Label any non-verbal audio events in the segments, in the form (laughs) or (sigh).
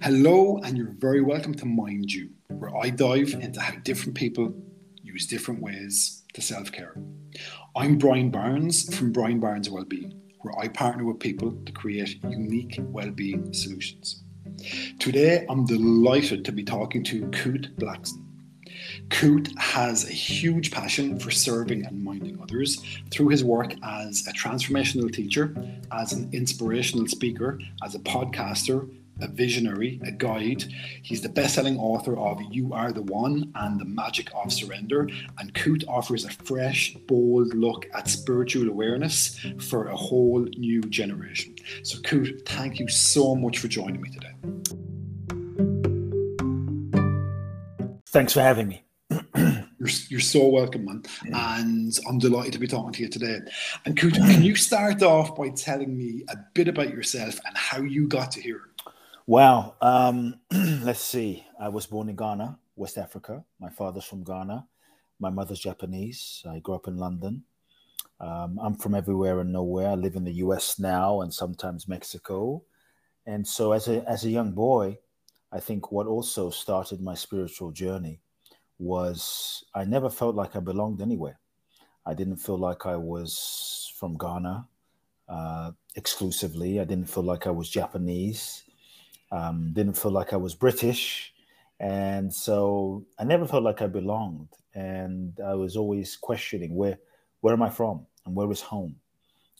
Hello, and you're very welcome to Mind You, where I dive into how different people use different ways to self care. I'm Brian Barnes from Brian Barnes Wellbeing, where I partner with people to create unique well-being solutions. Today, I'm delighted to be talking to Kute Blackson. Kute has a huge passion for serving and minding others through his work as a transformational teacher, as an inspirational speaker, as a podcaster, a visionary, a guide. He's the best selling author of You Are the One and The Magic of Surrender. And Kute offers a fresh, bold look at spiritual awareness for a whole new generation. So, Kute, thank you so much for joining me today. Thanks for having me. (clears throat) You're, you're so welcome, man. And I'm delighted to be talking to you today. And Kute, can you start off by telling me a bit about yourself and how you got to here? Wow. Um, (clears throat) let's see. I was born in Ghana, West Africa. My father's from Ghana. My mother's Japanese. I grew up in London. Um, I'm from everywhere and nowhere. I live in the US now and sometimes Mexico. And so, as a, as a young boy, I think what also started my spiritual journey was I never felt like I belonged anywhere. I didn't feel like I was from Ghana uh, exclusively. I didn't feel like I was Japanese um, didn't feel like I was British. And so I never felt like I belonged. And I was always questioning where, where am I from and where is home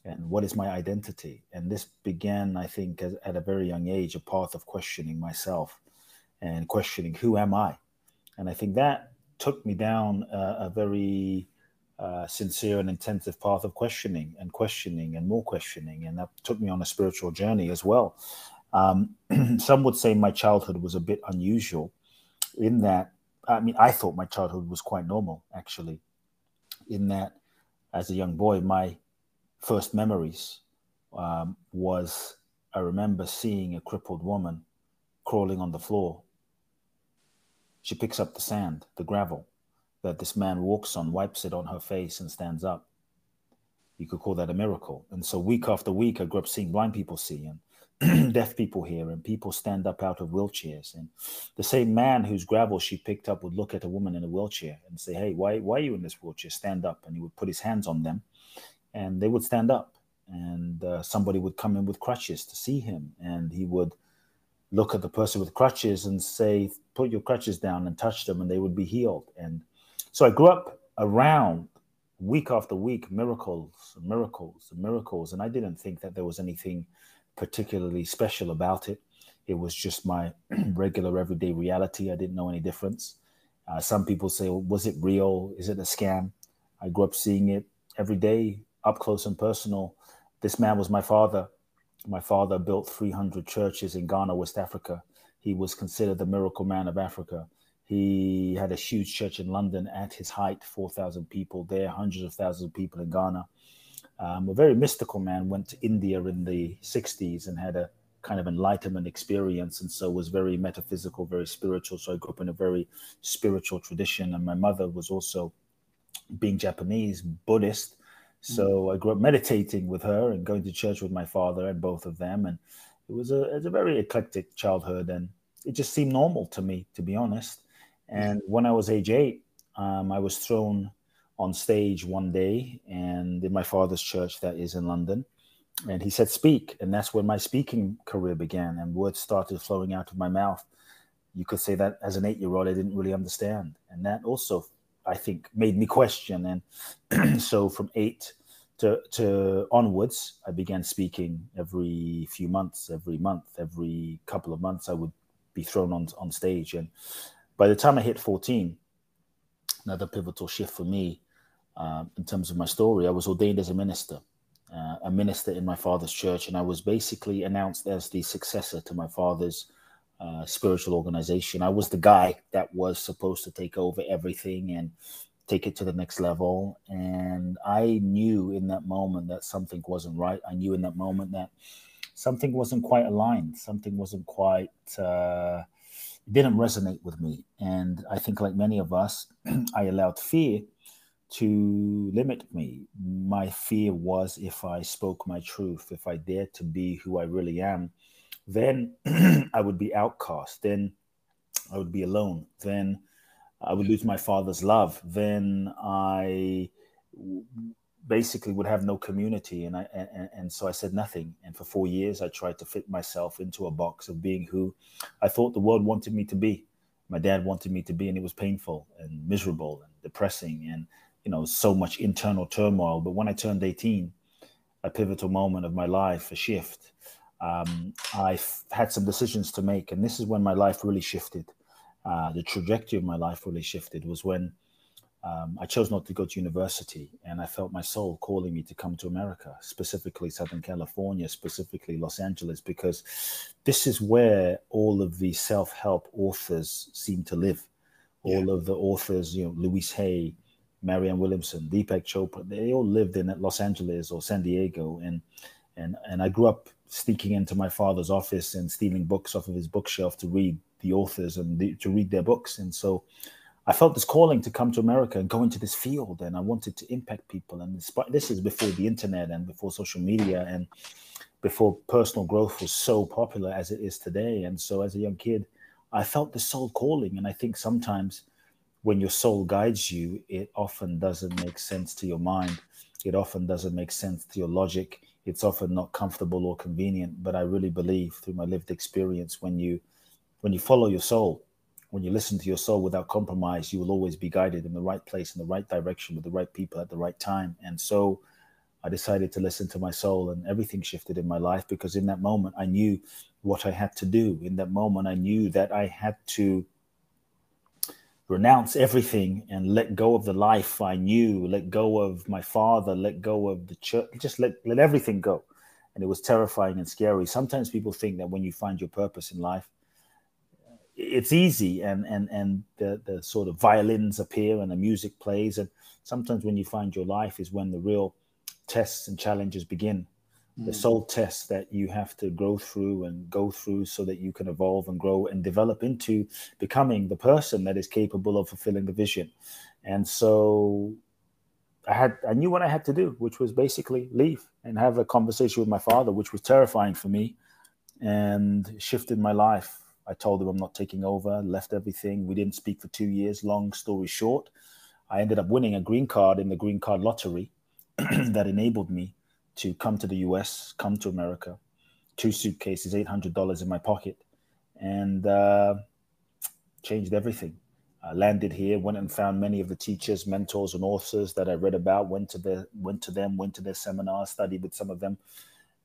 and what is my identity? And this began, I think, as, at a very young age, a path of questioning myself and questioning who am I? And I think that took me down a, a very uh, sincere and intensive path of questioning and questioning and more questioning. And that took me on a spiritual journey as well. Um, (clears throat) some would say my childhood was a bit unusual in that, I mean, I thought my childhood was quite normal, actually, in that as a young boy, my first memories um, was I remember seeing a crippled woman crawling on the floor. She picks up the sand, the gravel that this man walks on, wipes it on her face, and stands up. You could call that a miracle. And so, week after week, I grew up seeing blind people see, and (clears throat) deaf people here and people stand up out of wheelchairs. And the same man whose gravel she picked up would look at a woman in a wheelchair and say hey why, why are you in this wheelchair? Stand up. And he would put his hands on them and they would stand up. And uh, somebody would come in with crutches to see him and he would look at the person with crutches and say put your crutches down and touch them and they would be healed. And so i grew up around week after week miracles miracles miracles. And i didn't think that there was anything particularly special about it. It was just my (clears throat) regular everyday reality. I didn't know any difference. Uh, some people say, well, was it real? Is it a scam? I grew up seeing it every day, up close and personal. This man was my father. My father built 300 churches in Ghana, West Africa. He was considered the miracle man of Africa. He had a huge church in London at his height, 4,000 people there, hundreds of thousands of people in Ghana um, a very mystical man, went to India in the 60s and had a kind of enlightenment experience and so was very metaphysical, very spiritual. So I grew up in a very spiritual tradition. And my mother was also being Japanese, Buddhist. So mm. I grew up meditating with her and going to church with my father and both of them. And it was a, it was a very eclectic childhood and it just seemed normal to me, to be honest. And when I was age eight, um, I was thrown on stage one day and in my father's church that is in London. And he said, Speak. And that's when my speaking career began and words started flowing out of my mouth. You could say that as an eight year old, I didn't really understand. And that also, I think, made me question. And (clears throat) so from eight to, to onwards, I began speaking every few months, every month, every couple of months, I would be thrown on, on stage. And by the time I hit 14, another pivotal shift for me um, in terms of my story, I was ordained as a minister, uh, a minister in my father's church, and I was basically announced as the successor to my father's uh, spiritual organization. I was the guy that was supposed to take over everything and take it to the next level. And I knew in that moment that something wasn't right. I knew in that moment that something wasn't quite aligned, something wasn't quite. Uh, didn't resonate with me. And I think, like many of us, (clears throat) I allowed fear to limit me. My fear was if I spoke my truth, if I dared to be who I really am, then (clears throat) I would be outcast. Then I would be alone. Then I would lose my father's love. Then I basically would have no community and I and, and, so I said nothing and for 4 years I tried to fit myself into a box of being who I thought the world wanted me to be my dad wanted me to be and it was painful and miserable and depressing and you know so much internal turmoil but when I turned 18 a pivotal moment of my life a shift um, I had some decisions to make and this is when my life really shifted uh, the trajectory of my life really shifted was when um, I chose not to go to university, and I felt my soul calling me to come to America, specifically Southern California, specifically Los Angeles, because this is where all of the self help authors seem to live. All yeah. of the authors, you know, Louise Hay, Marianne Williamson, Deepak Chopra, they all lived in Los Angeles or San Diego, and and and I grew up sneaking into my father's office and stealing books off of his bookshelf to read the authors and the, to read their books, and so I felt this calling to come to America and go into this field, and I wanted to impact people. And this is before the internet and before social media and before personal growth was so popular as it is today. And so, as a young kid, I felt the soul calling. And I think sometimes when your soul guides you, it often doesn't make sense to your mind. It often doesn't make sense to your logic. It's often not comfortable or convenient. But I really believe through my lived experience, when you when you follow your soul, when you listen to your soul without compromise, you will always be guided in the right place, in the right direction, with the right people at the right time. And so I decided to listen to my soul, and everything shifted in my life because in that moment, I knew what I had to do. In that moment, I knew that I had to renounce everything and let go of the life I knew, let go of my father, let go of the church, just let, let everything go. And it was terrifying and scary. Sometimes people think that when you find your purpose in life, it's easy and and and the the sort of violins appear and the music plays and sometimes when you find your life is when the real tests and challenges begin. The mm. soul test that you have to go through and go through so that you can evolve and grow and develop into becoming the person that is capable of fulfilling the vision and so I had I knew what I had to do, which was basically leave and have a conversation with my father, which was terrifying for me and shifted my life I told him I'm not taking over, left everything. We didn't speak for two years. Long story short, I ended up winning a green card in the green card lottery (clears throat) that enabled me to come to the US, come to America, two suitcases, $800 in my pocket, and uh, changed everything. I landed here, went and found many of the teachers, mentors, and authors that I read about. Went to their, went to them, went to their seminars, studied with some of them,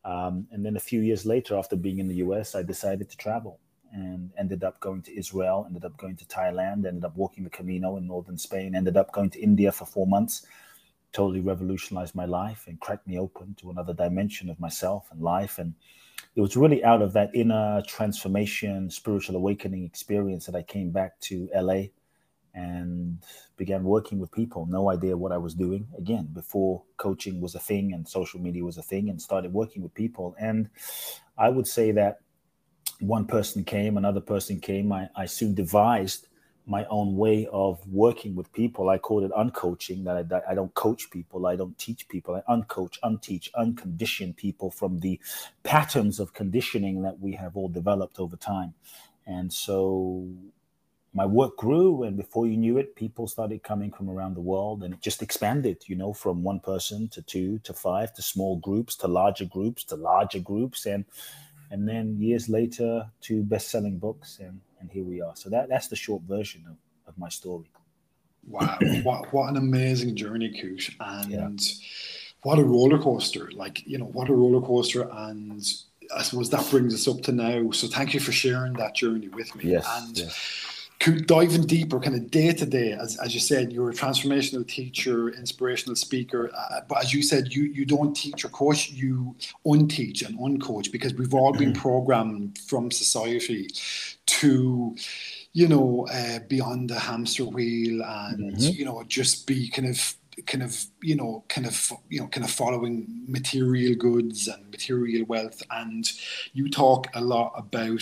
um, and then a few years later, after being in the US, I decided to travel and ended up going to Israel, ended up going to Thailand, ended up walking the Camino in northern Spain, ended up going to India for four months. Totally revolutionized my life and cracked me open to another dimension of myself and life. And it was really out of that inner transformation, spiritual awakening experience that I came back to LA and began working with people. No idea what I was doing. Again, before coaching was a thing and social media was a thing, and started working with people. And I would say that one person came, another person came. I, I soon devised my own way of working with people. I called it uncoaching, that I, that I don't coach people, I don't teach people, I uncoach, unteach, uncondition people from the patterns of conditioning that we have all developed over time. And so my work grew, and before you knew it, people started coming from around the world, and it just expanded, you know, from one person to two to five to small groups to larger groups to larger groups. And and then years later, two best-selling books, and and here we are. So that that's the short version of, of my story. Wow, (clears throat) what what an amazing journey, Kute, and yeah. what a roller coaster! Like you know, what a roller coaster, and I suppose that brings us up to now. So thank you for sharing that journey with me. Yes, and yes diving deeper, kind of day to day, as, as you said, you're a transformational teacher, inspirational speaker. Uh, but as you said, you, you don't teach or coach, you unteach and uncoach because we've all been mm-hmm. programmed from society to, you know, uh, beyond the hamster wheel and, mm-hmm. you know, just be kind of kind of you know kind of you know kind of following material goods and material wealth. And you talk a lot about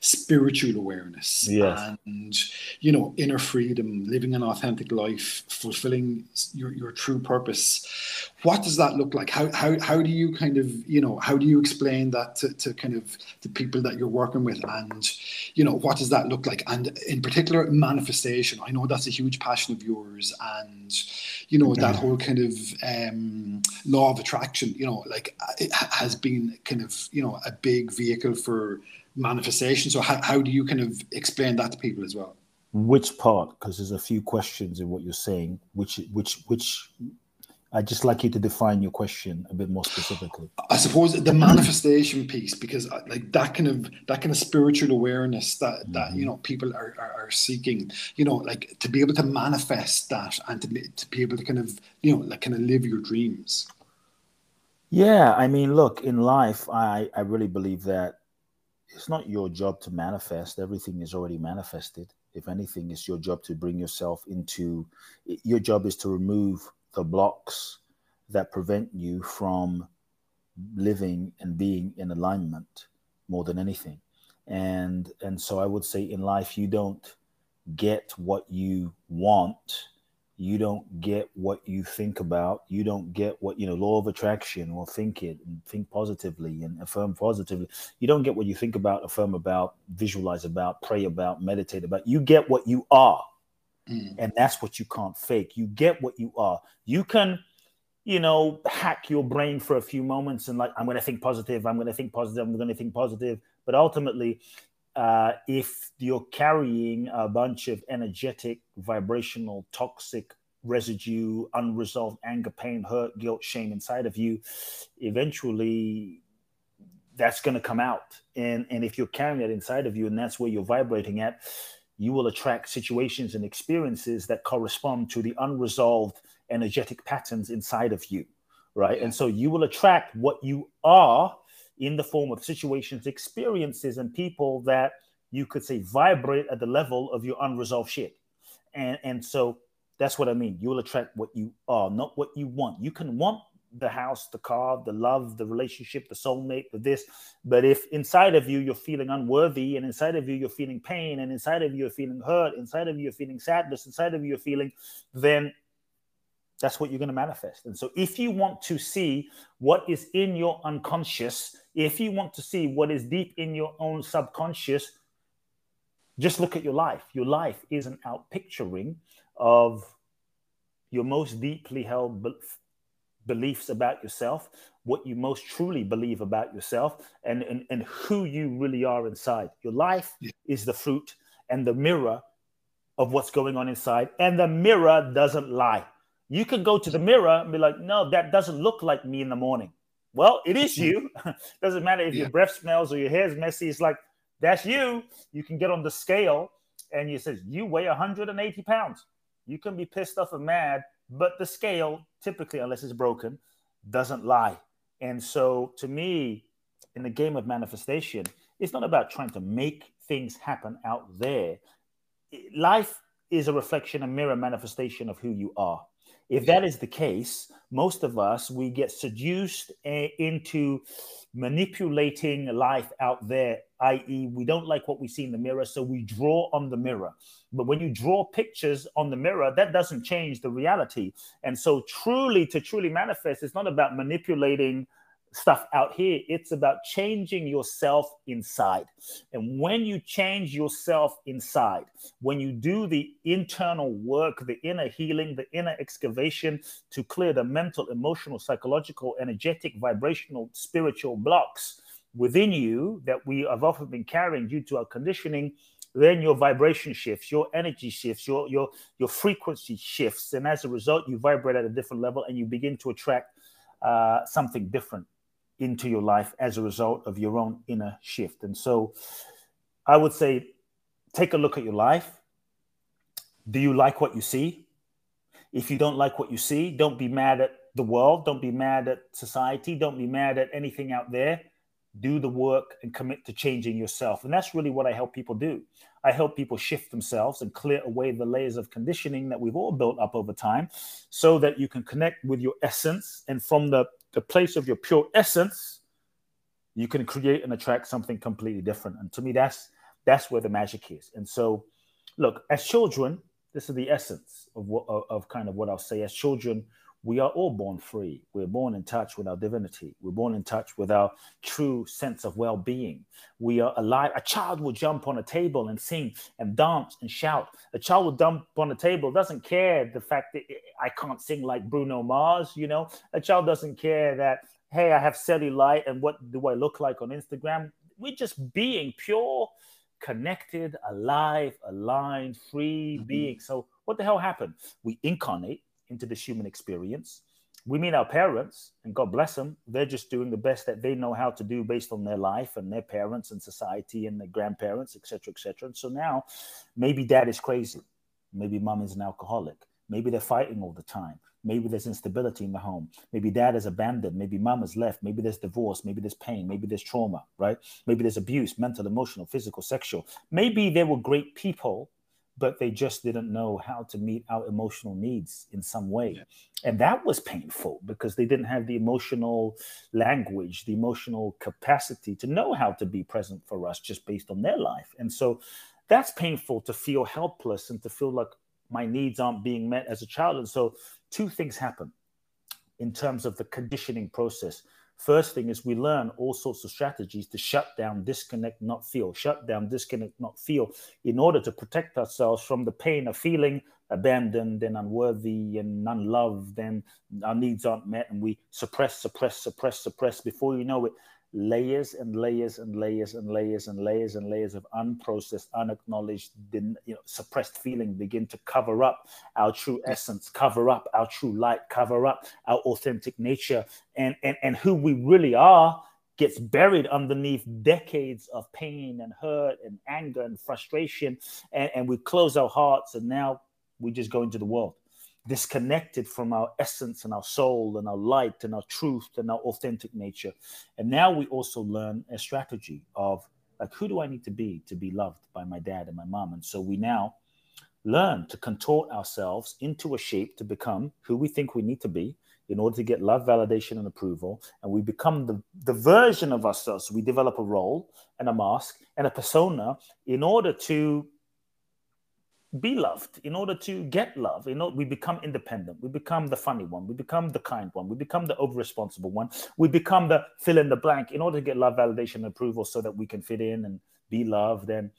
spiritual awareness yes. and you know inner freedom living an authentic life fulfilling your, your true purpose. What does that look like? How, how how do you kind of you know how do you explain that to, to kind of the people that you're working with? And you know what does that look like? And in particular manifestation. I know that's a huge passion of yours. And you know that whole kind of um, law of attraction you know like it has been kind of you know a big vehicle for manifestation. So how, how do you kind of explain that to people as well? Which part? Because there's a few questions in what you're saying. Which which which I'd just like you to define your question a bit more specifically. I suppose the manifestation piece, because uh, like that kind of that kind of spiritual awareness that mm-hmm. that you know people are, are, are, seeking, you know, like to be able to manifest that and to be, to be able to kind of you know like kind of live your dreams. Yeah, I mean, look, in life, I I really believe that it's not your job to manifest. Everything is already manifested. If anything, it's your job to bring yourself into. Your job is to remove the blocks that prevent you from living and being in alignment more than anything. And and so i would say in life you don't get what you want. You don't get what you think about. You don't get what you know law of attraction or think it and think positively and affirm positively. You don't get what you think about affirm about visualize about pray about meditate about. You get what you are Mm. And that's what you can't fake. You get what you are. You can, you know, hack your brain for a few moments and like, I'm going to think positive. I'm going to think positive. I'm going to think positive. But ultimately, uh, if you're carrying a bunch of energetic, vibrational, toxic residue, unresolved anger, pain, hurt, guilt, shame inside of you, eventually that's going to come out. And, and if you're carrying that inside of you and that's where you're vibrating at, you will attract situations and experiences that correspond to the unresolved energetic patterns inside of you right? And so you will attract what you are in the form of situations experiences and people that you could say vibrate at the level of your unresolved shit. And and so that's what i mean. You will attract what you are not what you want. You can want the house, the car, the love, the relationship, the soulmate, the this. But if inside of you you're feeling unworthy, and inside of you you're feeling pain, and inside of you you're feeling hurt, inside of you you're feeling sadness, inside of you you're feeling, then that's what you're going to manifest. And so, if you want to see what is in your unconscious, if you want to see what is deep in your own subconscious, just look at your life. Your life is an outpicturing of your most deeply held beliefs about yourself, what you most truly believe about yourself, and, and, and who you really are inside. Your life yeah. is the fruit and the mirror of what's going on inside, and the mirror doesn't lie. You can go to the mirror and be like, no, that doesn't look like me in the morning. Well, it is you. (laughs) (laughs) doesn't matter if yeah. your breath smells or your hair is messy. It's like, that's you. You can get on the scale and you says, you weigh 180 pounds. You can be pissed off and mad but the scale, typically, unless it's broken, doesn't lie. And so, to me, in the game of manifestation, it's not about trying to make things happen out there. Life is a reflection, a mirror manifestation of who you are. If that is the case, most of us we get seduced eh, into manipulating life out there, i.e., we don't like what we see in the mirror, so we draw on the mirror. But when you draw pictures on the mirror, that doesn't change the reality. And so, truly, to truly manifest, it's not about manipulating stuff out here. It's about changing yourself inside. And when you change yourself inside, when you do the internal work, the inner healing, the inner excavation to clear the mental, emotional, psychological, energetic, vibrational, spiritual blocks within you that we have often been carrying due to our conditioning then your vibration shifts your energy shifts your your your frequency shifts and as a result you vibrate at a different level and you begin to attract uh, something different into your life as a result of your own inner shift. And so I would say take a look at your life. Do you like what you see? If you don't like what you see, don't be mad at the world. Don't be mad at society. Don't be mad at anything out there. Do the work and commit to changing yourself. And that's really what I help people do. I help people shift themselves and clear away the layers of conditioning that we've all built up over time so that you can connect with your essence. And from the, the place of your pure essence, you can create and attract something completely different. And to me, that's that's where the magic is. And so, look, as children, this is the essence of what of, kind of what I'll say. As children, we are all born free. We're born in touch with our divinity. We're born in touch with our true sense of well being. We are alive. A child will jump on a table and sing and dance and shout. A child will jump on a table, doesn't care the fact that I can't sing like Bruno Mars, you know. A child doesn't care that, hey, I have cellulite and what do I look like on Instagram. We're just being pure, connected, alive, aligned, free mm-hmm. being. So, what the hell happened? We incarnate into this human experience. We meet our parents, and God bless them, they're just doing the best that they know how to do based on their life and their parents and society and their grandparents, etc., etc. And so now, maybe dad is crazy, maybe mom is an alcoholic, maybe they're fighting all the time. Maybe there's instability in the home. Maybe dad is abandoned. Maybe mom is left. Maybe there's divorce. Maybe there's pain. Maybe there's trauma, right? Maybe there's abuse, mental, emotional, physical, sexual. Maybe they were great people, but they just didn't know how to meet our emotional needs in some way. Yeah. And that was painful because they didn't have the emotional language, the emotional capacity to know how to be present for us just based on their life. And so that's painful to feel helpless and to feel like my needs aren't being met as a child. And so two things happen in terms of the conditioning process. First thing is we learn all sorts of strategies to shut down, disconnect, not feel, shut down, disconnect, not feel, in order to protect ourselves from the pain of feeling abandoned and unworthy and unloved and our needs aren't met and we suppress, suppress, suppress, suppress. Before you know it, layers and layers and layers and layers and layers and layers of unprocessed, unacknowledged, you know, suppressed feeling begin to cover up our true essence, cover up our true light, cover up our authentic nature, and and and who we really are gets buried underneath decades of pain and hurt and anger and frustration, and, and we close our hearts, and now we just go into the world disconnected from our essence and our soul and our light and our truth and our authentic nature. And now we also learn a strategy of like, who do I need to be to be loved by my dad and my mom? And so we now learn to contort ourselves into a shape to become who we think we need to be in order to get love, validation, and approval. And we become the, the version of ourselves. We develop a role and a mask and a persona in order to be loved. In order to get love you know we become independent. We become the funny one. We become the kind one. We become the over responsible one. We become the fill in the blank. In order to get love validation and approval so that we can fit in and be loved and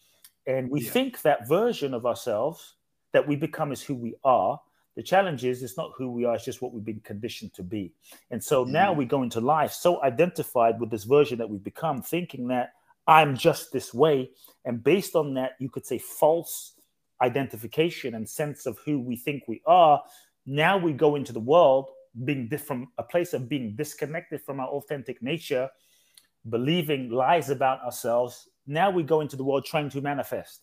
and we yeah. think that version of ourselves that we become is who we are. The challenge is it's not who we are it's just what we've been conditioned to be. And so mm-hmm. now we go into life so identified with this version that we've become thinking that i'm just this way. And based on that you could say false identification and sense of who we think we are, now we go into the world being from a place of being disconnected from our authentic nature, believing lies about ourselves. Now we go into the world trying to manifest.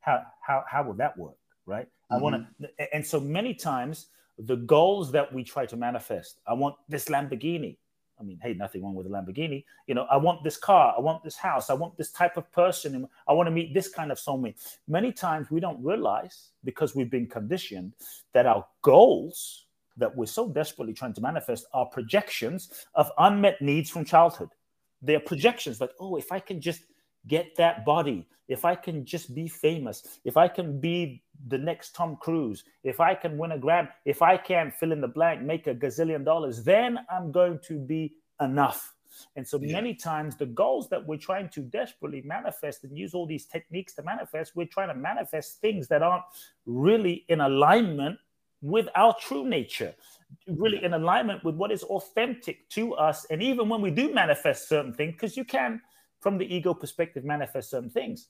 How how how will that work, right? Mm-hmm. I want to, and so many times the goals that we try to manifest. I want this Lamborghini. I mean, hey, nothing wrong with a Lamborghini. You know, I want this car, I want this house, I want this type of person, I want to meet this kind of soulmate. Many times we don't realize because we've been conditioned that our goals that we're so desperately trying to manifest are projections of unmet needs from childhood. They're projections like, oh, if I can just get that body, if I can just be famous, if I can be the next Tom Cruise, if I can win a Grammy, if I can fill in the blank, make a gazillion dollars, then I'm going to be enough. And so yeah. many times the goals that we're trying to desperately manifest and use all these techniques to manifest, we're trying to manifest things that aren't really in alignment with our true nature, really in alignment with what is authentic to us. And even when we do manifest certain things, because you can from the ego perspective manifest certain things.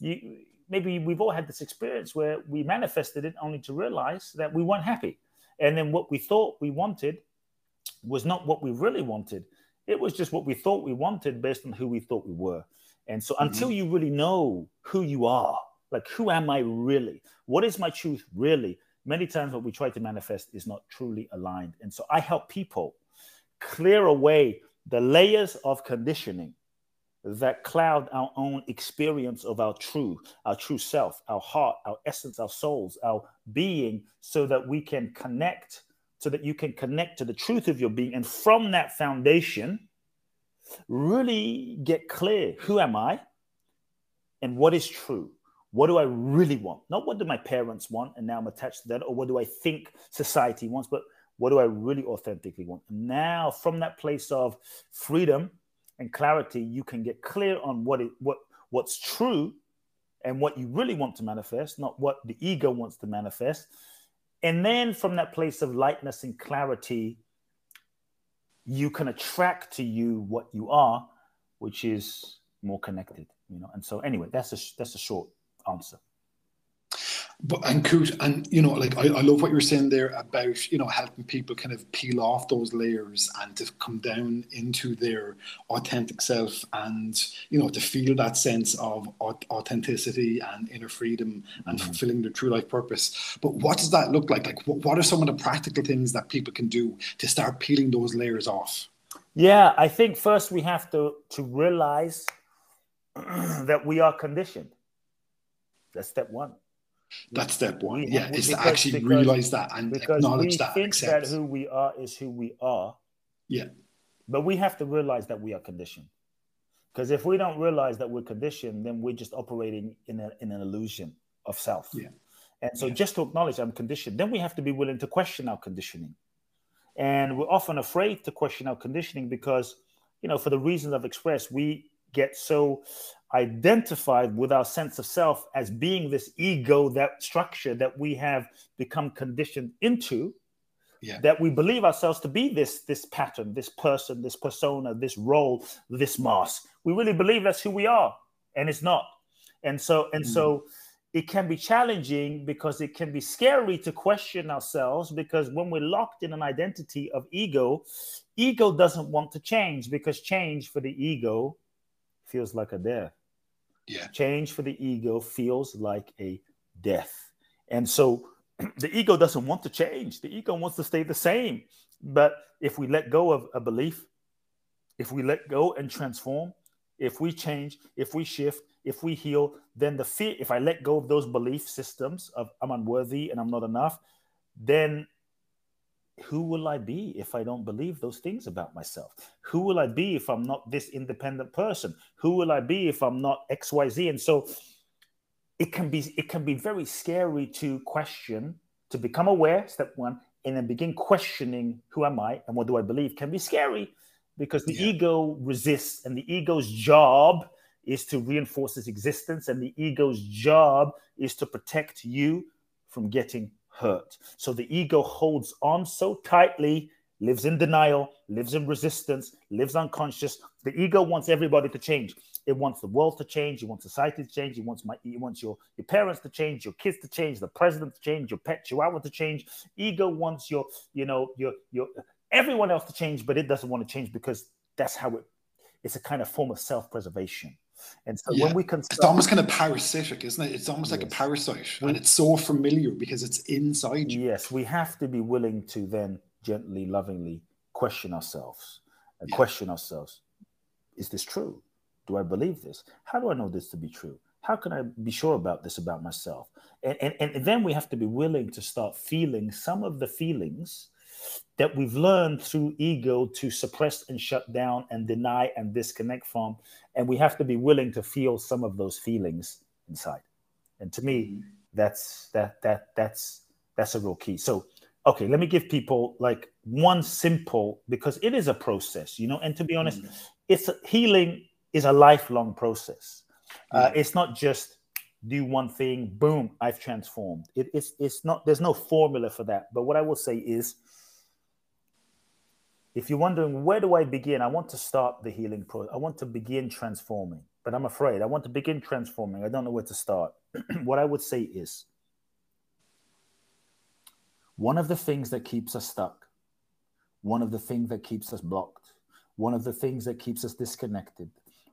You, maybe we've all had this experience where we manifested it only to realize that we weren't happy. And then what we thought we wanted was not what we really wanted. It was just what we thought we wanted based on who we thought we were. And so mm-hmm. until you really know who you are, like who am I really? What is my truth really? Many times what we try to manifest is not truly aligned. And so I help people clear away the layers of conditioning that cloud our own experience of our true, our true self, our heart, our essence, our souls, our being, so that we can connect, so that you can connect to the truth of your being. And from that foundation, really get clear who am I and what is true? What do I really want? Not what do my parents want and now I'm attached to that, or what do I think society wants, but what do I really authentically want? Now, from that place of freedom and clarity, you can get clear on what it what what's true and what you really want to manifest, not what the ego wants to manifest. And then from that place of lightness and clarity, you can attract to you what you are, which is more connected, you know. And so anyway, that's a that's a short answer but and Kute, and you know, like I, I love what you're saying there about you know helping people kind of peel off those layers and to come down into their authentic self and you know to feel that sense of authenticity and inner freedom and mm-hmm. fulfilling their true life purpose. But what does that look like? Like, what, what are some of the practical things that people can do to start peeling those layers off? Yeah, I think first we have to to realize (clears throat) that we are conditioned. That's step one that's step one. Yeah, is to actually because, realize that and acknowledge that. Think that who we are is who we are. Yeah. But we have to realize that we are conditioned. Because if we don't realize that we're conditioned, then we're just operating in, a, in an illusion of self. Yeah. And so yeah. just to acknowledge I'm conditioned, then we have to be willing to question our conditioning. And we're often afraid to question our conditioning because, you know, for the reasons I've expressed, we get so identified with our sense of self as being this ego, that structure that we have become conditioned into, yeah. that we believe ourselves to be this this pattern, this person, this persona, this role, this mask. We really believe that's who we are, and it's not. And so and mm. so it can be challenging because it can be scary to question ourselves because when we're locked in an identity of ego, ego doesn't want to change because change for the ego feels like a death. Yeah. Change for the ego feels like a death. And so (clears throat) the ego doesn't want to change. The ego wants to stay the same. But if we let go of a belief, if we let go and transform, if we change, if we shift, if we heal, then the fear, if I let go of those belief systems of I'm unworthy and I'm not enough, then who will I be if I don't believe those things about myself? Who will I be if I'm not this independent person? Who will I be if I'm not XYZ? And so it can be it can be very scary to question, to become aware, step one, and then begin questioning who am I and what do I believe can be scary because the yeah. ego resists and the ego's job is to reinforce its existence and the ego's job is to protect you from getting hurt. So the ego holds on so tightly, lives in denial, lives in resistance, lives unconscious. The ego wants everybody to change. It wants the world to change. It wants society to change. It wants my. It wants your your parents to change, your kids to change, the president to change, your pet chihuahua to change. Ego wants your you know your your everyone else to change, but it doesn't want to change because that's how it. It's a kind of form of self preservation. And so yeah. when we can, it's almost kind of parasitic, isn't it? It's almost yes. like a parasite, and it's so familiar because it's inside you. Yes, we have to be willing to then gently, lovingly question ourselves and yeah. question ourselves: Is this true? Do I believe this? How do I know this to be true? How can I be sure about this about myself? And, and, and then we have to be willing to start feeling some of the feelings that we've learned through ego to suppress and shut down and deny and disconnect from. And we have to be willing to feel some of those feelings inside. And to me, mm-hmm. that's that that that's that's a real key. So okay, let me give people like one simple because it is a process, you know. And to be honest, mm-hmm. it's healing is a lifelong process. Uh, it's not just do one thing, boom, I've transformed. It, it's it's not. There's no formula for that. But what I will say is, if you're wondering where do I begin, I want to start the healing process. I want to begin transforming, but I'm afraid I want to begin transforming. I don't know where to start. (clears throat) what I would say is one of the things that keeps us stuck, one of the things that keeps us blocked, one of the things that keeps us disconnected,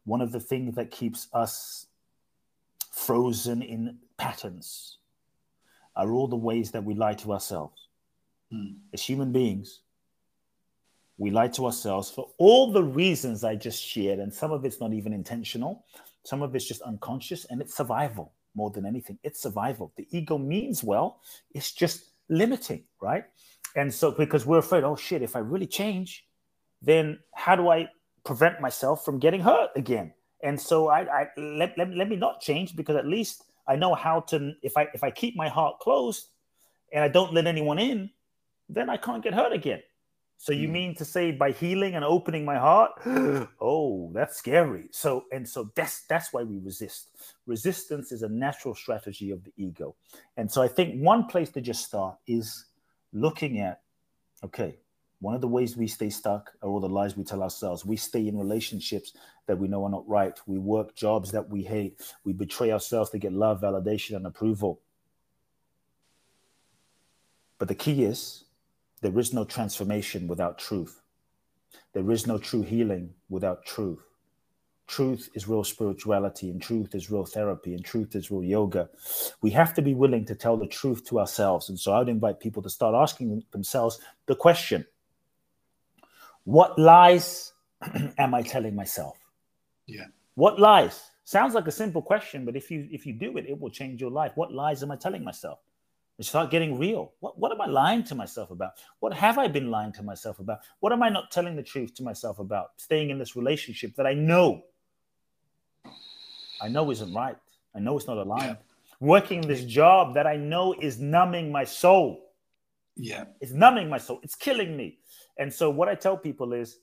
one of the things that keeps us frozen in patterns are all the ways that we lie to ourselves. Mm. As human beings, We lie to ourselves for all the reasons I just shared, and some of it's not even intentional, some of it's just unconscious, and it's survival more than anything. It's survival. The ego means well, it's just limiting, right? And so, because we're afraid, oh shit, if I really change, then how do I prevent myself from getting hurt again? And so, I, I let, let, let me not change because at least I know how to. If I if I keep my heart closed and I don't let anyone in, then I can't get hurt again. So you mm. mean to say by healing and opening my heart? (gasps) oh, that's scary. So and so that's that's why we resist. Resistance is a natural strategy of the ego. And so I think one place to just start is looking at okay, one of the ways we stay stuck are all the lies we tell ourselves. We stay in relationships that we know are not right. We work jobs that we hate. We betray ourselves to get love, validation, and approval. But the key is there is no transformation without truth. There is no true healing without truth. Truth is real spirituality, and truth is real therapy, and truth is real yoga. We have to be willing to tell the truth to ourselves. And so I would invite people to start asking themselves the question What lies (clears throat) am I telling myself? Yeah. What lies? Sounds like a simple question, but if you if you do it, it will change your life. What lies am I telling myself? And start getting real. What, what am I lying to myself about? What have I been lying to myself about? What am I not telling the truth to myself about? Staying in this relationship that I know, I know isn't right. I know it's not aligned. Yeah. Working this job that I know is numbing my soul. Yeah. It's numbing my soul. It's killing me. And so what I tell people is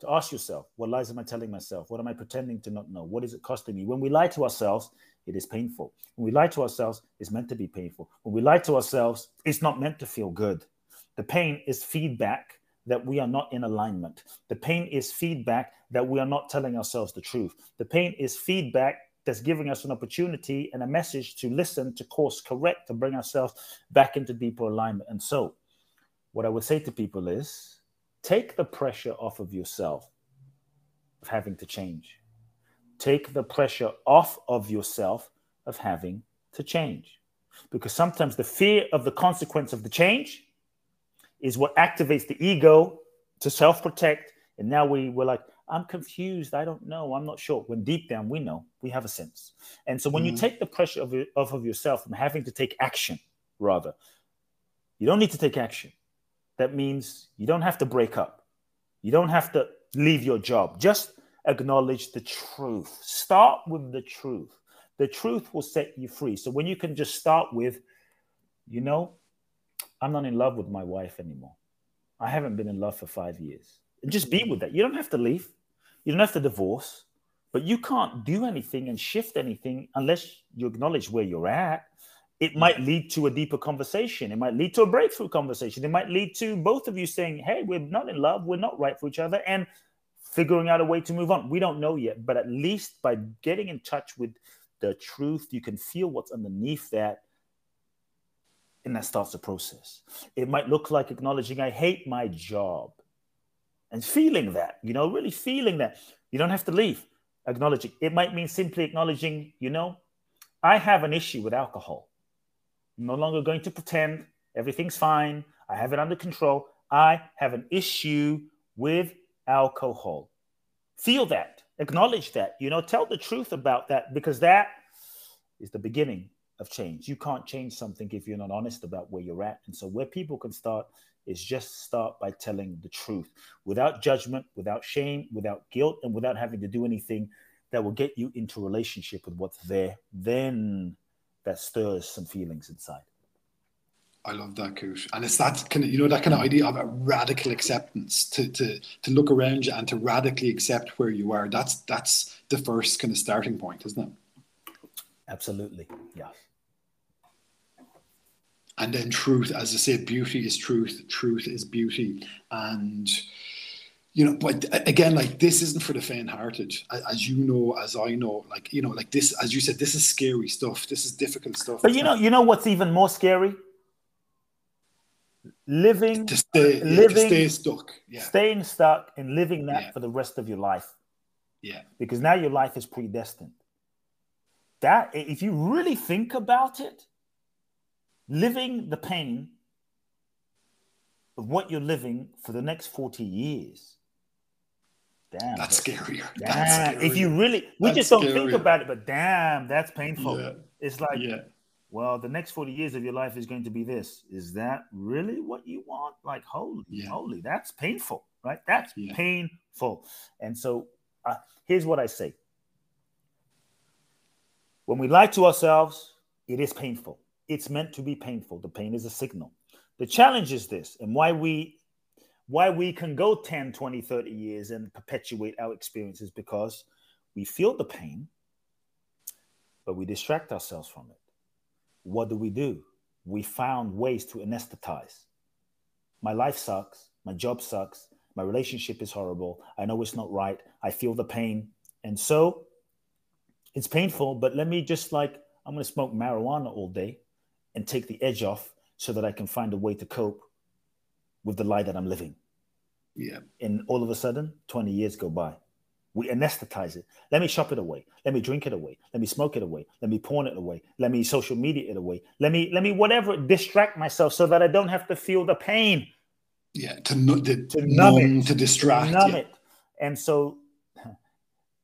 to ask yourself, what lies am I telling myself? What am I pretending to not know? What is it costing me? When we lie to ourselves, it is painful. When we lie to ourselves, it's meant to be painful. When we lie to ourselves, it's not meant to feel good. The pain is feedback that we are not in alignment. The pain is feedback that we are not telling ourselves the truth. The pain is feedback that's giving us an opportunity and a message to listen, to course correct, to bring ourselves back into deeper alignment. And so, what I would say to people is take the pressure off of yourself of having to change take the pressure off of yourself of having to change. Because sometimes the fear of the consequence of the change is what activates the ego to self protect. And now we were like, I'm confused. I don't know. I'm not sure. When deep down we know, we have a sense. And so when mm-hmm. you take the pressure of, off of yourself from having to take action, rather, you don't need to take action. That means you don't have to break up. You don't have to leave your job. Just acknowledge the truth. Start with the truth. The truth will set you free. So when you can just start with, you know, I'm not in love with my wife anymore. I haven't been in love for five years. And just be with that. You don't have to leave. You don't have to divorce, but you can't do anything and shift anything unless you acknowledge where you're at. It might lead to a deeper conversation. It might lead to a breakthrough conversation. It might lead to both of you saying, Hey, we're not in love. We're not right for each other. And figuring out a way to move on. We don't know yet, but at least by getting in touch with the truth, you can feel what's underneath that. And that starts the process. It might look like acknowledging, I hate my job. And feeling that, you know, really feeling that. You don't have to leave. Acknowledging. It might mean simply acknowledging, you know, I have an issue with alcohol. I'm no longer going to pretend everything's fine. I have it under control. I have an issue with alcohol. Feel that, acknowledge that, you know, tell the truth about that because that is the beginning of change. You can't change something if you're not honest about where you're at. And so, where people can start is just start by telling the truth without judgment, without shame, without guilt, and without having to do anything that will get you into relationship with what's there. Then that stirs some feelings inside. I love that, Kurt. And it's that kind of, you know, that kind of idea of a radical acceptance to, to, to look around you and to radically accept where you are. That's, that's the first kind of starting point, isn't it? Absolutely. Yes. And then truth, as I say, beauty is truth, truth is beauty. And, you know, but again, like this isn't for the faint-hearted, as you know, as I know. Like you know, like this, as you said, this is scary stuff. This is difficult stuff. But you know, you know what's even more scary? Living to stay, living, stay stuck, yeah. staying stuck and living that yeah. for the rest of your life. Yeah, because now your life is predestined. That, if you really think about it, living the pain of what you're living for the next 40 years. Damn. That's scary. Damn. That's If you really, we that's just don't think about it, but damn, that's painful. It's like, yeah. Well, the next 40 years of your life is going to be this. Is that really what you want? Like, holy, yeah. holy, that's painful, right? That's yeah. painful. And so uh, here's what I say when we lie to ourselves, it is painful. It's meant to be painful. The pain is a signal. The challenge is this, and why we why we can go 10, 20, 30 years and perpetuate our experiences because we feel the pain, but we distract ourselves from it. What do we do? We found ways to anesthetize. My life sucks. My job sucks. My relationship is horrible. I know it's not right. I feel the pain. And so it's painful, but let me just like, I'm going to smoke marijuana all day and take the edge off so that I can find a way to cope with the lie that I'm living. Yeah. And all of a sudden, 20 years go by. We anesthetize it. Let me chop it away. Let me drink it away. Let me smoke it away. Let me porn it away. Let me social media it away. Let me, let me, whatever, distract myself so that I don't have to feel the pain. Yeah. To, to, to numb, numb it. To distract. To numb yeah. it. And so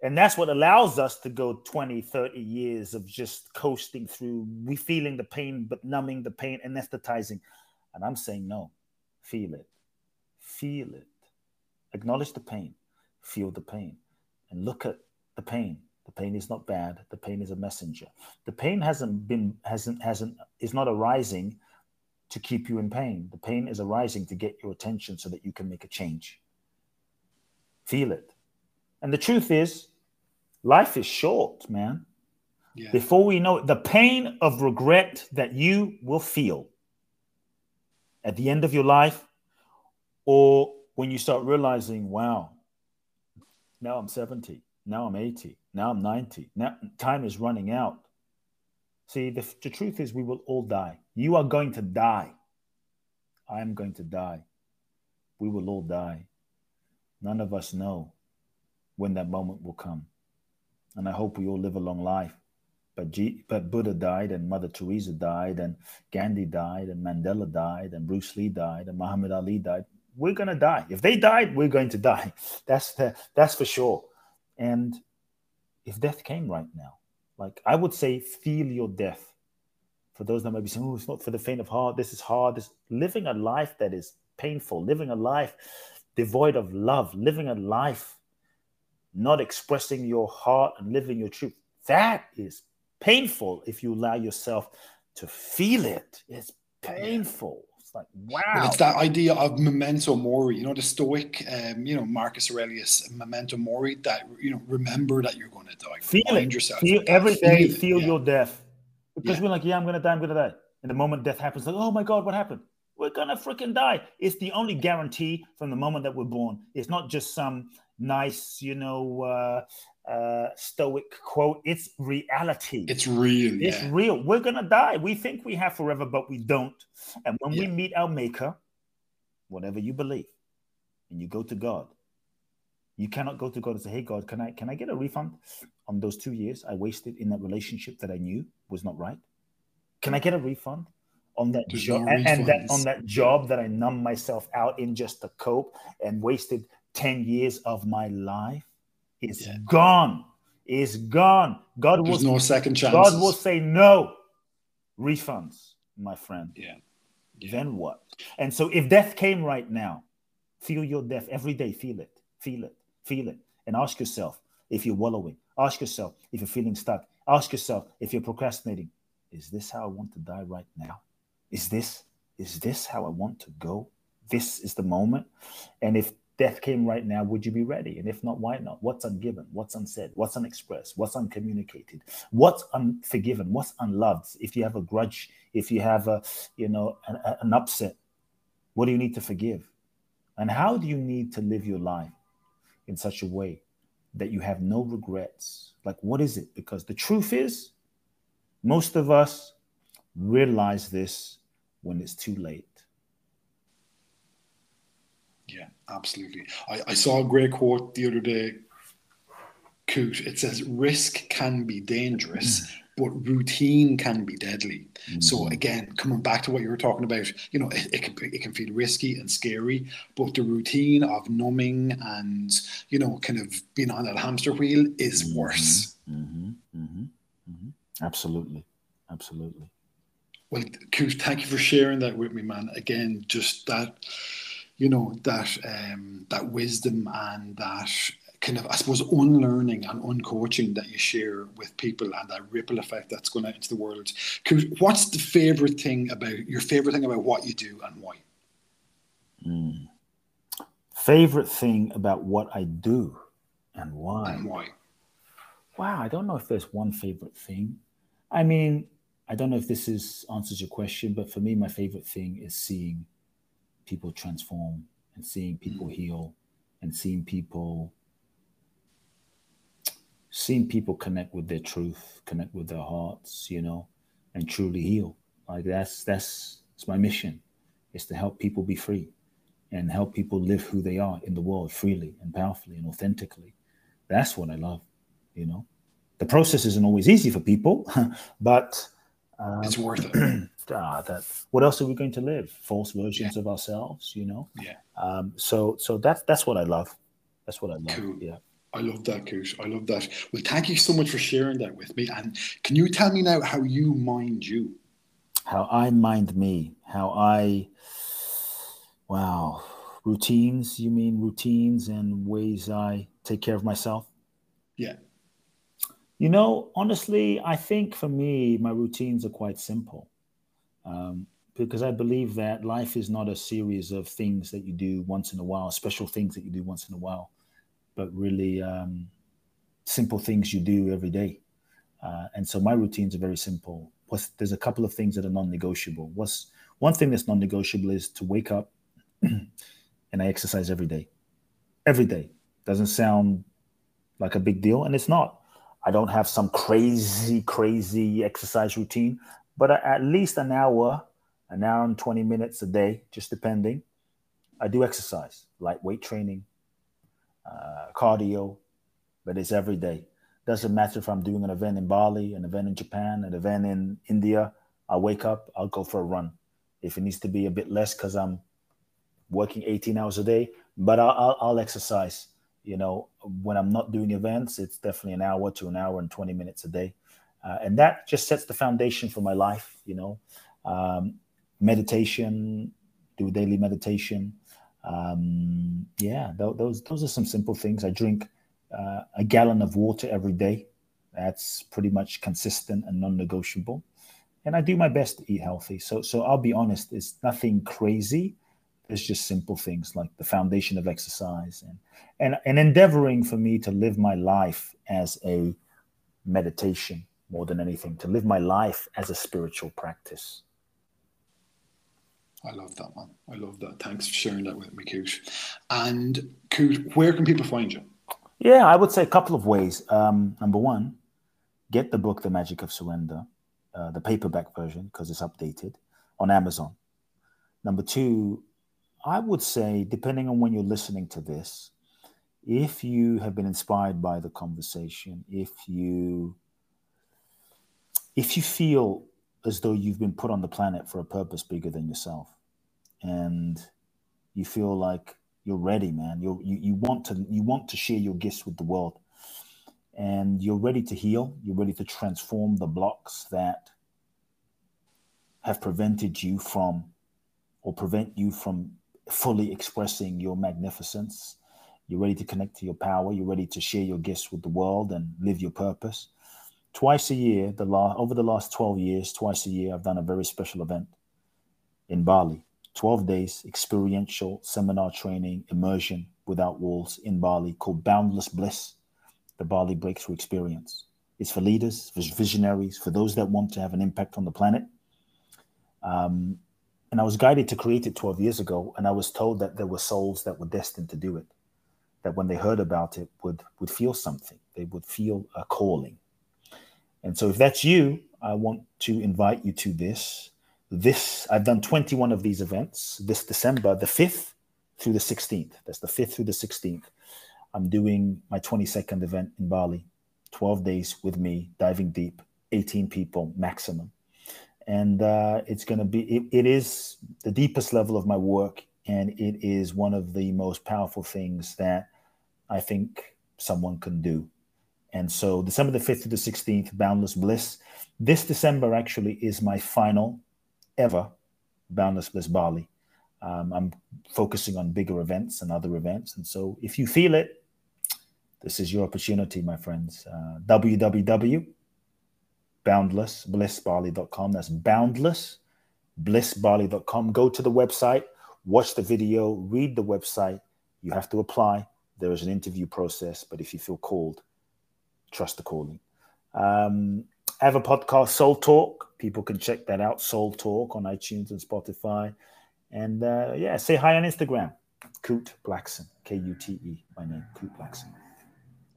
and that's what allows us to go 20 30 years of just coasting through we feeling the pain but numbing the pain anesthetizing and i'm saying no feel it feel it acknowledge the pain feel the pain and look at the pain. The pain is not bad. The pain is a messenger. The pain hasn't been hasn't hasn't is not arising to keep you in pain. The pain is arising to get your attention so that you can make a change. Feel it. And the truth is Life is short, man. Yeah. Before we know it, the pain of regret that you will feel at the end of your life, or when you start realizing, wow, now I'm 70, now I'm 80, now I'm 90, now time is running out. See, the, the truth is, we will all die. You are going to die. I am going to die. We will all die. None of us know when that moment will come and I hope we all live a long life. But, G- but Buddha died, and Mother Teresa died, and Gandhi died, and Mandela died, and Bruce Lee died, and Muhammad Ali died. We're gonna die. If they died, we're going to die. (laughs) That's the, that's for sure. And if death came right now, like I would say, feel your death. For those that might be saying, "Oh, it's not for the faint of heart. This is hard." This living a life that is painful, living a life devoid of love, living a life not expressing your heart and living your truth. That is painful if you allow yourself to feel it. It's painful. It's like wow. Well, it's that idea of memento mori. You know, the Stoic, um, you know, Marcus Aurelius, memento mori. That you know, remember that you're going to die. Feel it. Yourself feel every day. Feel, feel yeah. your death. Because yeah. we're like, yeah, I'm going to die. I'm going to die. And the moment death happens, like, oh my god, what happened? We're gonna freaking die. It's the only guarantee from the moment that we're born. It's not just some nice, you know, uh, uh, stoic quote. It's reality. It's real. It's yeah. real. We're gonna die. We think we have forever, but we don't. And when yeah. we meet our Maker, whatever you believe, and you go to God, you cannot go to God and say, "Hey, God, can I can I get a refund on those two years I wasted in that relationship that I knew was not right? Can I get a refund?" on that job no and, and, that on that job that I numbed myself out in just to cope and wasted 10 years of my life is yeah. gone. Is gone. God There's will no second chance. God will say no. Refunds, my friend. Yeah. yeah. Then what? And so if death came right now, feel your death every day. Feel it. Feel it. Feel it. And ask yourself if you're wallowing. Ask yourself if you're feeling stuck. Ask yourself if you're procrastinating. Is this how I want to die right now? Is this is this how I want to go? This is the moment. And if death came right now, would you be ready? And if not, why not? What's ungiven? What's unsaid? What's unexpressed? What's uncommunicated? What's unforgiven? What's unloved? If you have a grudge, if you have a, you know, an, an upset, what do you need to forgive? And how do you need to live your life in such a way that you have no regrets? Like, what is it? Because the truth is, most of us realize this when it's too late. Yeah, absolutely. I, I saw a great quote the other day. Kute. It says, "Risk can be dangerous, but routine can be deadly. Mm-hmm. So again, coming back to what you were talking about, you know, it, it, can, it can feel risky and scary, but the routine of numbing and, you know, kind of being on that hamster wheel is Mm-hmm. worse. hmm hmm hmm Absolutely. Absolutely. Well, Kute, thank you for sharing that with me, man. Again, just that, you know, that um, that wisdom and that kind of, I suppose, unlearning and uncoaching that you share with people and that ripple effect that's going out into the world. What's the favorite thing about your favorite thing about what you do and why? Mm. Favorite thing about what I do and why? And why? Wow, I don't know if there's one favorite thing. I mean, I don't know if this is answers your question, but for me, my favorite thing is seeing people transform and seeing people mm. heal and seeing people seeing people connect with their truth, connect with their hearts, you know, and truly heal. Like that's that's it's my mission is to help people be free and help people live who they are in the world freely and powerfully and authentically. That's what I love, you know. The process isn't always easy for people, (laughs) but um, It's worth it. ah, (clears throat) that what else are we going to live? False versions of ourselves, you know. Yeah. Um, so so that's that's what I love. That's what I love. Cool. Yeah. I love that, Kute. I love that. Well, thank you so much for sharing that with me. And can you tell me now how you mind you? How I mind me. How I. Wow. Routines. You mean routines and ways I take care of myself? Yeah. You know, honestly, I think for me, my routines are quite simple. Um, because I believe that life is not a series of things that you do once in a while, special things that you do once in a while, but really um, simple things you do every day. Uh, and so my routines are very simple. There's a couple of things that are non-negotiable. One thing that's non-negotiable is to wake up (clears throat) and I exercise every day. Every day doesn't sound like a big deal, and it's not. I don't have some crazy, crazy exercise routine, but at least an hour, an hour and 20 minutes a day, just depending. I do exercise, lightweight training, uh, cardio, but it's every day. Doesn't matter if I'm doing an event in Bali, an event in Japan, an event in India. I wake up, I'll go for a run. If it needs to be a bit less because I'm working 18 hours a day, but I'll, I'll, I'll exercise. You know, when I'm not doing events, it's definitely an hour to an hour and 20 minutes a day. Uh, and that just sets the foundation for my life, you know. Um, meditation, do daily meditation. Um, yeah, th- those those are some simple things. I drink uh, a gallon of water every day. That's pretty much consistent and non-negotiable. And I do my best to eat healthy. So so I'll be honest, it's nothing crazy. It's just simple things like the foundation of exercise and and and endeavoring for me to live my life as a meditation more than anything, to live my life as a spiritual practice. I love that, one. I love that. Thanks for sharing that with me, Kute. And Kute, where can people find you? Yeah, I would say a couple of ways. Um, number one, get the book, The Magic of Surrender, uh, the paperback version, because it's updated on Amazon. Number two, I would say, depending on when you're listening to this, if you have been inspired by the conversation, if you if you feel as though you've been put on the planet for a purpose bigger than yourself, and you feel like you're ready, man, you're, you you want to you want to share your gifts with the world, and you're ready to heal, you're ready to transform the blocks that have prevented you from or prevent you from fully expressing your magnificence. You're ready to connect to your power. You're ready to share your gifts with the world and live your purpose. Twice a year, the la- over the last 12 years, twice a year, I've done a very special event in Bali. 12 days, experiential seminar training, immersion without walls in Bali called Boundless Bliss, the Bali Breakthrough Experience. It's for leaders, for visionaries, for those that want to have an impact on the planet. Um, and I was guided to create it 12 years ago, and I was told that there were souls that were destined to do it, that when they heard about it would would feel something, they would feel a calling. And so if that's you, I want to invite you to this. This I've done 21 of these events this December, the 5th through the 16th. That's the 5th through the 16th. I'm doing my 22nd event in Bali, 12 days with me, diving deep 18 people maximum. And uh, it's going to be, it, it is the deepest level of my work. And it is one of the most powerful things that I think someone can do. And so, December the 5th to the 16th, Boundless Bliss. This December actually is my final ever Boundless Bliss Bali. Um, I'm focusing on bigger events and other events. And so, if you feel it, this is your opportunity, my friends. Uh, www.boundlessblissbali.com. That's boundless, boundlessblissbali.com. Go to the website, watch the video, read the website. You have to apply. There is an interview process, but if you feel called, trust the calling. Um, I have a podcast, Soul Talk. People can check that out, Soul Talk on iTunes and Spotify. And uh, yeah, say hi on Instagram. Kute Blackson, K U T E, my name, Kute Blackson.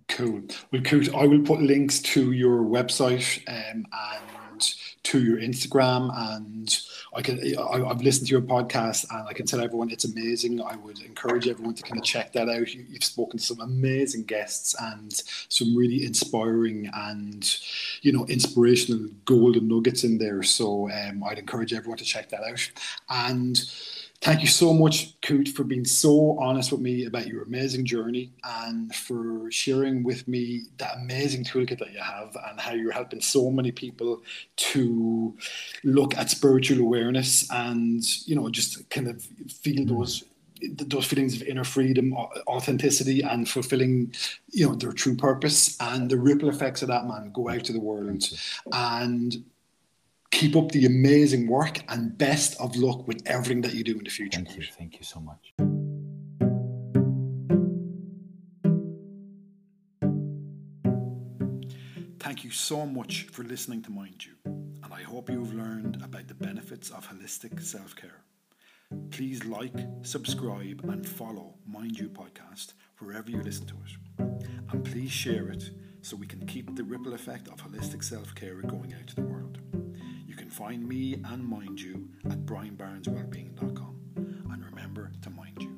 Cool. Well, Kute, I will put links to your website um, and to your Instagram, and I can. I, have listened to your podcast, and I can tell everyone it's amazing. I would encourage everyone to kind of check that out. You, have spoken to some amazing guests and some really inspiring and you know inspirational golden nuggets in there. So um, I'd encourage everyone to check that out and Thank you so much, Kute, for being so honest with me about your amazing journey and for sharing with me that amazing toolkit that you have and how you're helping so many people to look at spiritual awareness and, you know, just kind of feel mm. those those feelings of inner freedom, authenticity, and fulfilling, you know, their true purpose, and the ripple effects of that man go out to the world, and keep up the amazing work and best of luck with everything that you do in the future. Thank you. Thank you so much. Thank you so much for listening to Mind You, and I hope you've learned about the benefits of holistic self care. Please like, subscribe, and follow Mind You podcast wherever you listen to it. And please share it so we can keep the ripple effect of holistic self care going out to the world find me and mind you at brianbarneswellbeing.com. And remember to mind you.